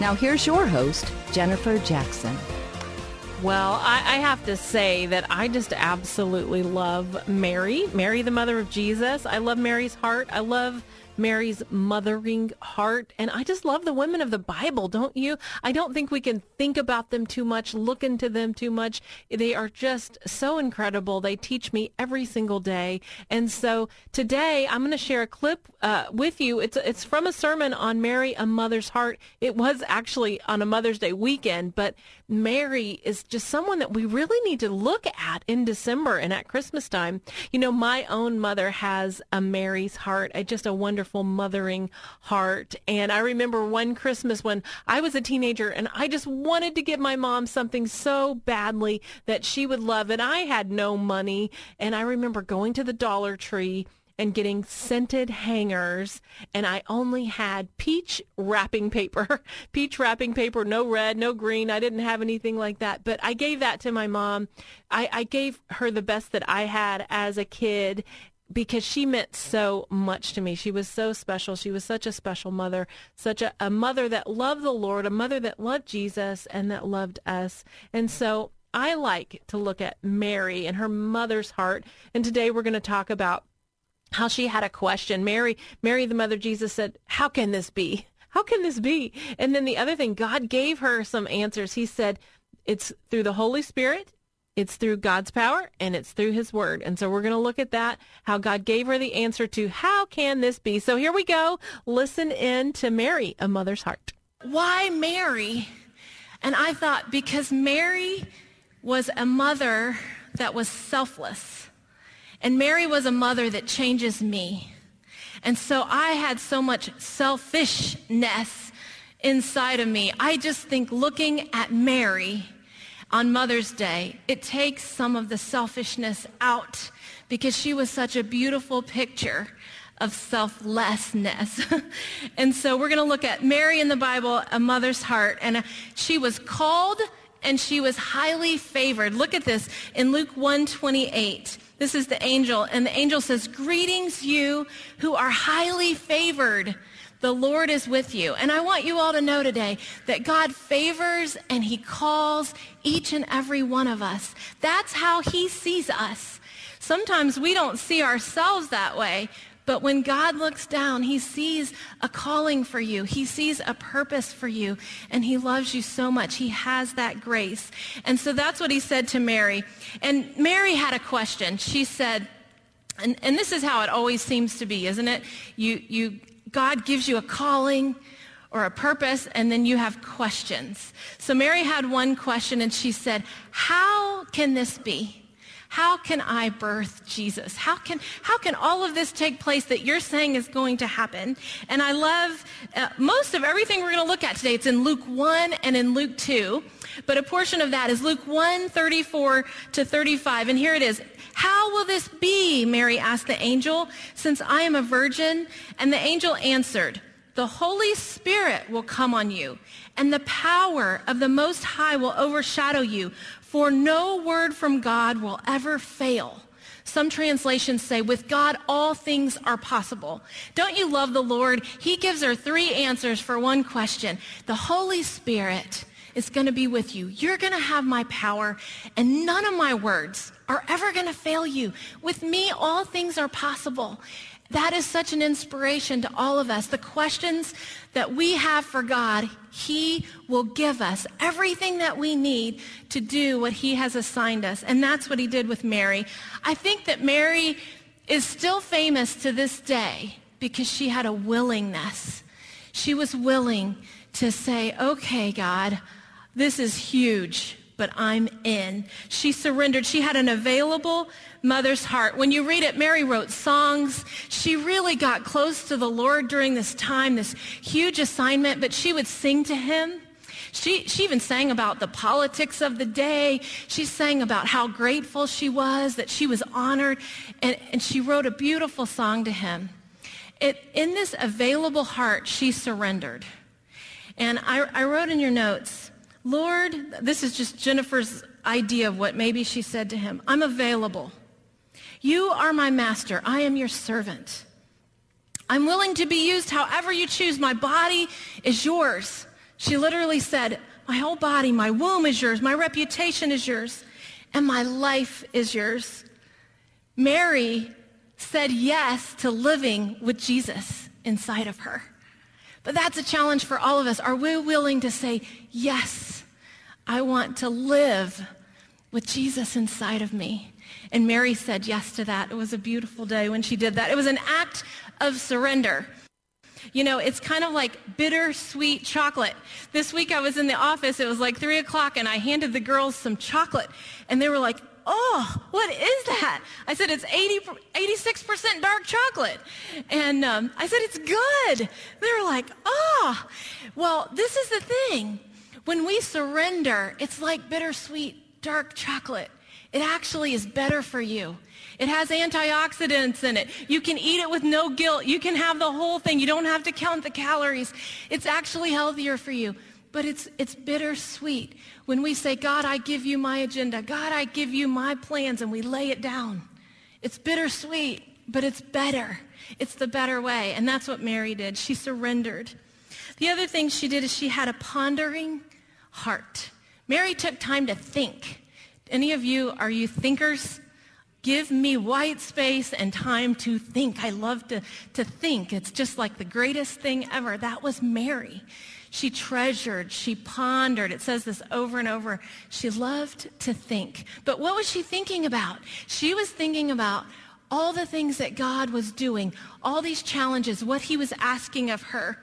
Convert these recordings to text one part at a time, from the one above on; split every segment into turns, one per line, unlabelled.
Now, here's your host, Jennifer Jackson.
Well, I, I, have to say that I just absolutely love Mary, Mary, the mother of Jesus. I love Mary's heart. I love Mary's mothering heart. And I just love the women of the Bible, don't you? I don't think we can think about them too much, look into them too much. They are just so incredible. They teach me every single day. And so today I'm going to share a clip uh, with you. It's, it's from a sermon on Mary, a mother's heart. It was actually on a Mother's Day weekend, but Mary is just someone that we really need to look at in December and at Christmas time. You know, my own mother has a Mary's heart, just a wonderful mothering heart. And I remember one Christmas when I was a teenager and I just wanted to give my mom something so badly that she would love. And I had no money. And I remember going to the Dollar Tree and getting scented hangers and I only had peach wrapping paper. peach wrapping paper, no red, no green. I didn't have anything like that. But I gave that to my mom. I, I gave her the best that I had as a kid because she meant so much to me. She was so special. She was such a special mother, such a, a mother that loved the Lord, a mother that loved Jesus and that loved us. And so I like to look at Mary and her mother's heart. And today we're going to talk about how she had a question. Mary, Mary, the mother Jesus said, how can this be? How can this be? And then the other thing, God gave her some answers. He said, it's through the Holy Spirit, it's through God's power, and it's through his word. And so we're going to look at that, how God gave her the answer to how can this be? So here we go. Listen in to Mary, a mother's heart.
Why Mary? And I thought because Mary was a mother that was selfless. And Mary was a mother that changes me. And so I had so much selfishness inside of me. I just think looking at Mary on Mother's Day, it takes some of the selfishness out because she was such a beautiful picture of selflessness. and so we're going to look at Mary in the Bible, a mother's heart. And uh, she was called and she was highly favored. Look at this in Luke 128. This is the angel, and the angel says, Greetings, you who are highly favored. The Lord is with you. And I want you all to know today that God favors and He calls each and every one of us. That's how He sees us. Sometimes we don't see ourselves that way, but when God looks down, he sees a calling for you. He sees a purpose for you. And he loves you so much. He has that grace. And so that's what he said to Mary. And Mary had a question. She said, and, and this is how it always seems to be, isn't it? You, you, God gives you a calling or a purpose, and then you have questions. So Mary had one question, and she said, how can this be? How can I birth Jesus? How can, how can all of this take place that you're saying is going to happen? And I love uh, most of everything we're going to look at today. It's in Luke 1 and in Luke 2. But a portion of that is Luke 1, 34 to 35. And here it is. How will this be? Mary asked the angel, since I am a virgin. And the angel answered, the Holy Spirit will come on you, and the power of the Most High will overshadow you. For no word from God will ever fail. Some translations say, with God, all things are possible. Don't you love the Lord? He gives her three answers for one question. The Holy Spirit is going to be with you. You're going to have my power, and none of my words are ever going to fail you. With me, all things are possible. That is such an inspiration to all of us. The questions that we have for God, he will give us everything that we need to do what he has assigned us. And that's what he did with Mary. I think that Mary is still famous to this day because she had a willingness. She was willing to say, okay, God, this is huge but I'm in. She surrendered. She had an available mother's heart. When you read it, Mary wrote songs. She really got close to the Lord during this time, this huge assignment, but she would sing to him. She, she even sang about the politics of the day. She sang about how grateful she was, that she was honored, and, and she wrote a beautiful song to him. It, in this available heart, she surrendered. And I, I wrote in your notes, Lord, this is just Jennifer's idea of what maybe she said to him. I'm available. You are my master. I am your servant. I'm willing to be used however you choose. My body is yours. She literally said, my whole body, my womb is yours. My reputation is yours. And my life is yours. Mary said yes to living with Jesus inside of her. But that's a challenge for all of us. Are we willing to say, yes, I want to live with Jesus inside of me? And Mary said yes to that. It was a beautiful day when she did that. It was an act of surrender. You know, it's kind of like bittersweet chocolate. This week I was in the office. It was like 3 o'clock, and I handed the girls some chocolate. And they were like, oh, what is that? I said, it's 80, 86% dark chocolate. And um, I said, it's good. They were like, oh. Well, this is the thing. When we surrender, it's like bittersweet dark chocolate. It actually is better for you. It has antioxidants in it. You can eat it with no guilt. You can have the whole thing. You don't have to count the calories. It's actually healthier for you. But it's, it's bittersweet when we say, God, I give you my agenda. God, I give you my plans, and we lay it down. It's bittersweet, but it's better. It's the better way. And that's what Mary did. She surrendered. The other thing she did is she had a pondering heart. Mary took time to think. Any of you, are you thinkers? Give me white space and time to think. I love to, to think. It's just like the greatest thing ever. That was Mary. She treasured, she pondered. It says this over and over. She loved to think. But what was she thinking about? She was thinking about all the things that God was doing, all these challenges, what he was asking of her.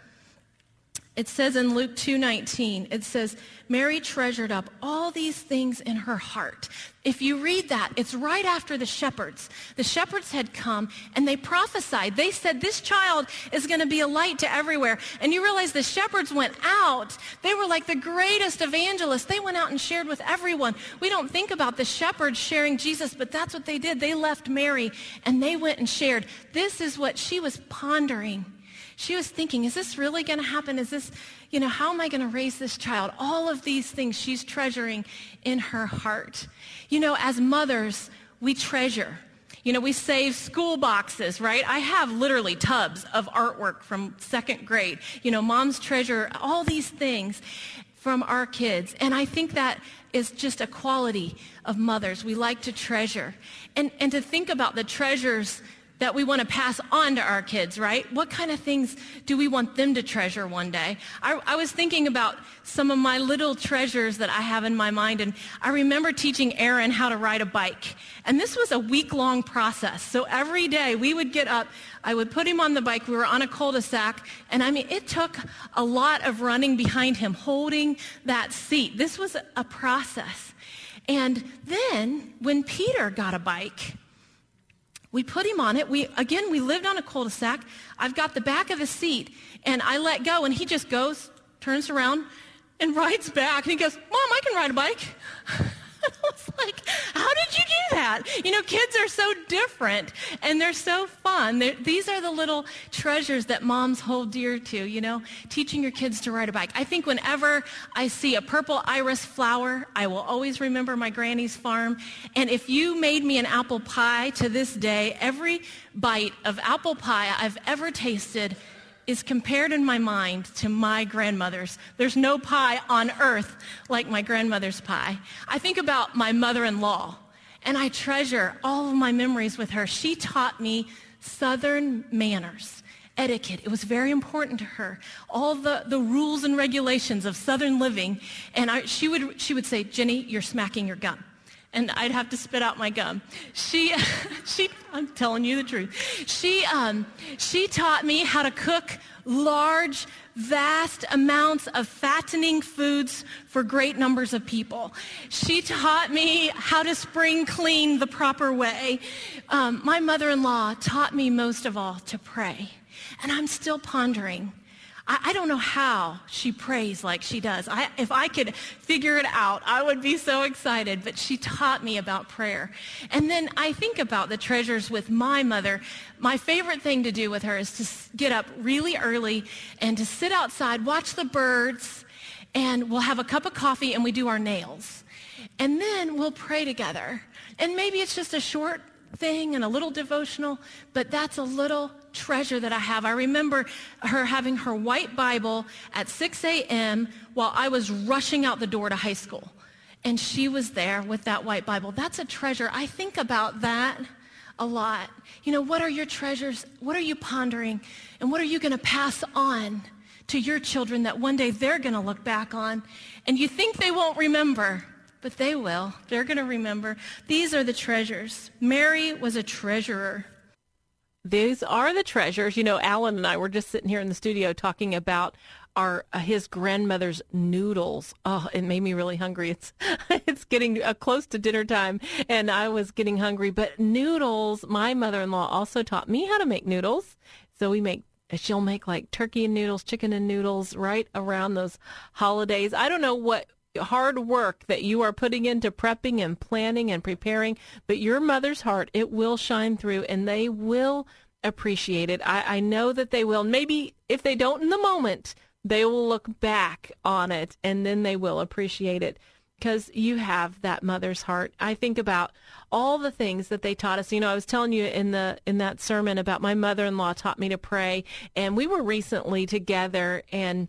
It says in Luke 2:19, it says, Mary treasured up all these things in her heart. If you read that, it's right after the shepherds. The shepherds had come and they prophesied. They said, this child is going to be a light to everywhere. And you realize the shepherds went out. They were like the greatest evangelists. They went out and shared with everyone. We don't think about the shepherds sharing Jesus, but that's what they did. They left Mary and they went and shared. This is what she was pondering she was thinking, is this really going to happen? Is this, you know, how am I going to raise this child? All of these things she's treasuring in her heart. You know, as mothers, we treasure. You know, we save school boxes, right? I have literally tubs of artwork from second grade. You know, moms treasure all these things from our kids. And I think that is just a quality of mothers. We like to treasure. And, and to think about the treasures that we want to pass on to our kids, right? What kind of things do we want them to treasure one day? I, I, was thinking about some of my little treasures that I have in my mind, and I remember teaching Aaron how to ride a bike. And this was a week-long process. So every day we would get up, I would put him on the bike. We were on a cul-de-sac, and I mean, it took a lot of running behind him, holding that seat. This was a process. And then when Peter got a bike, we put him on it. We again, we lived on a cul-de-sac. I've got the back of his seat, and I let go, and he just goes, turns around, and rides back. And he goes, "Mom, I can ride a bike." I was like, how did you do that? You know, kids are so different and they're so fun. They're, these are the little treasures that moms hold dear to, you know, teaching your kids to ride a bike. I think whenever I see a purple iris flower, I will always remember my granny's farm. And if you made me an apple pie to this day, every bite of apple pie I've ever tasted is compared in my mind to my grandmother's. There's no pie on earth like my grandmother's pie. I think about my mother-in-law, and I treasure all of my memories with her. She taught me
Southern manners etiquette. It was very important to her. All the, the rules and regulations of Southern living. And I, she, would, she would say, Jenny, you're smacking your gum. And I'd have to spit out my gum. She, she, I'm telling you the truth. She, um, she taught me how to cook large, vast amounts of fattening foods for great numbers of people. She taught me how to spring clean the proper way. Um, my mother-in-law taught me most of all to pray. And I'm still pondering. I, I don't know how she prays like she does. I, if I could figure it out, I would be so excited. But she taught me about prayer. And then I think about the treasures with my mother. My favorite thing to do with her is to get up really early and to sit outside, watch the birds, and we'll have a cup of coffee and we do our nails. And then we'll pray together. And maybe it's just a short thing and a little devotional, but that's a little treasure that I have. I remember her having her white Bible at 6 a.m. while I was rushing out the door to high school. And she was there with that white Bible. That's a treasure. I think about that a lot. You know, what are your treasures? What are you pondering? And what are you going to pass on to your children that one day they're going to look back on and you think they won't remember? But they will. They're going to remember. These are the treasures. Mary was a treasurer.
These are the treasures. You know, Alan and I were just sitting here in the studio talking about our uh, his grandmother's noodles. Oh, it made me really hungry. It's it's getting uh, close to dinner time, and I was getting hungry. But noodles, my mother-in-law also taught me how to make noodles. So we make she'll make like turkey and noodles, chicken and noodles right around those holidays. I don't know what hard work that you are putting into prepping and planning and preparing, but your mother's heart, it will shine through and they will appreciate it. I, I know that they will. Maybe if they don't in the moment, they will look back on it and then they will appreciate it because you have that mother's heart. I think about all the things that they taught us. You know, I was telling you in the in that sermon about my mother-in-law taught me to pray and we were recently together and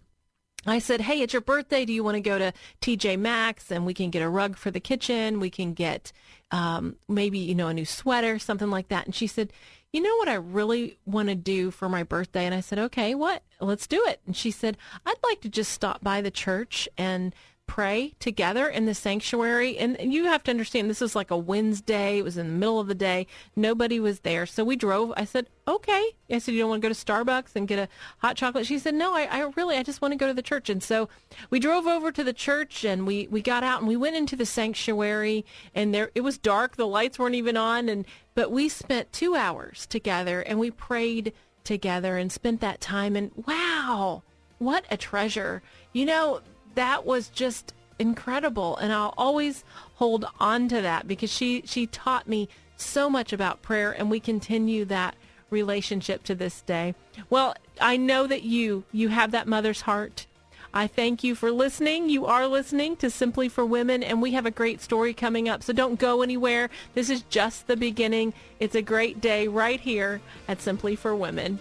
I said, Hey, it's your birthday. Do you want to go to TJ Maxx and we can get a rug for the kitchen? We can get um, maybe, you know, a new sweater, something like that. And she said, You know what I really want to do for my birthday? And I said, Okay, what? Let's do it. And she said, I'd like to just stop by the church and pray together in the sanctuary. And you have to understand, this was like a Wednesday. It was in the middle of the day. Nobody was there. So we drove. I said, okay. I said, you don't want to go to Starbucks and get a hot chocolate? She said, no, I, I really, I just want to go to the church. And so we drove over to the church and we, we got out and we went into the sanctuary and there, it was dark. The lights weren't even on. And, but we spent two hours together and we prayed together and spent that time. And wow, what a treasure. You know, that was just incredible and I'll always hold on to that because she she taught me so much about prayer and we continue that relationship to this day. Well, I know that you you have that mother's heart. I thank you for listening. You are listening to Simply for Women and we have a great story coming up. So don't go anywhere. This is just the beginning. It's a great day right here at Simply for Women.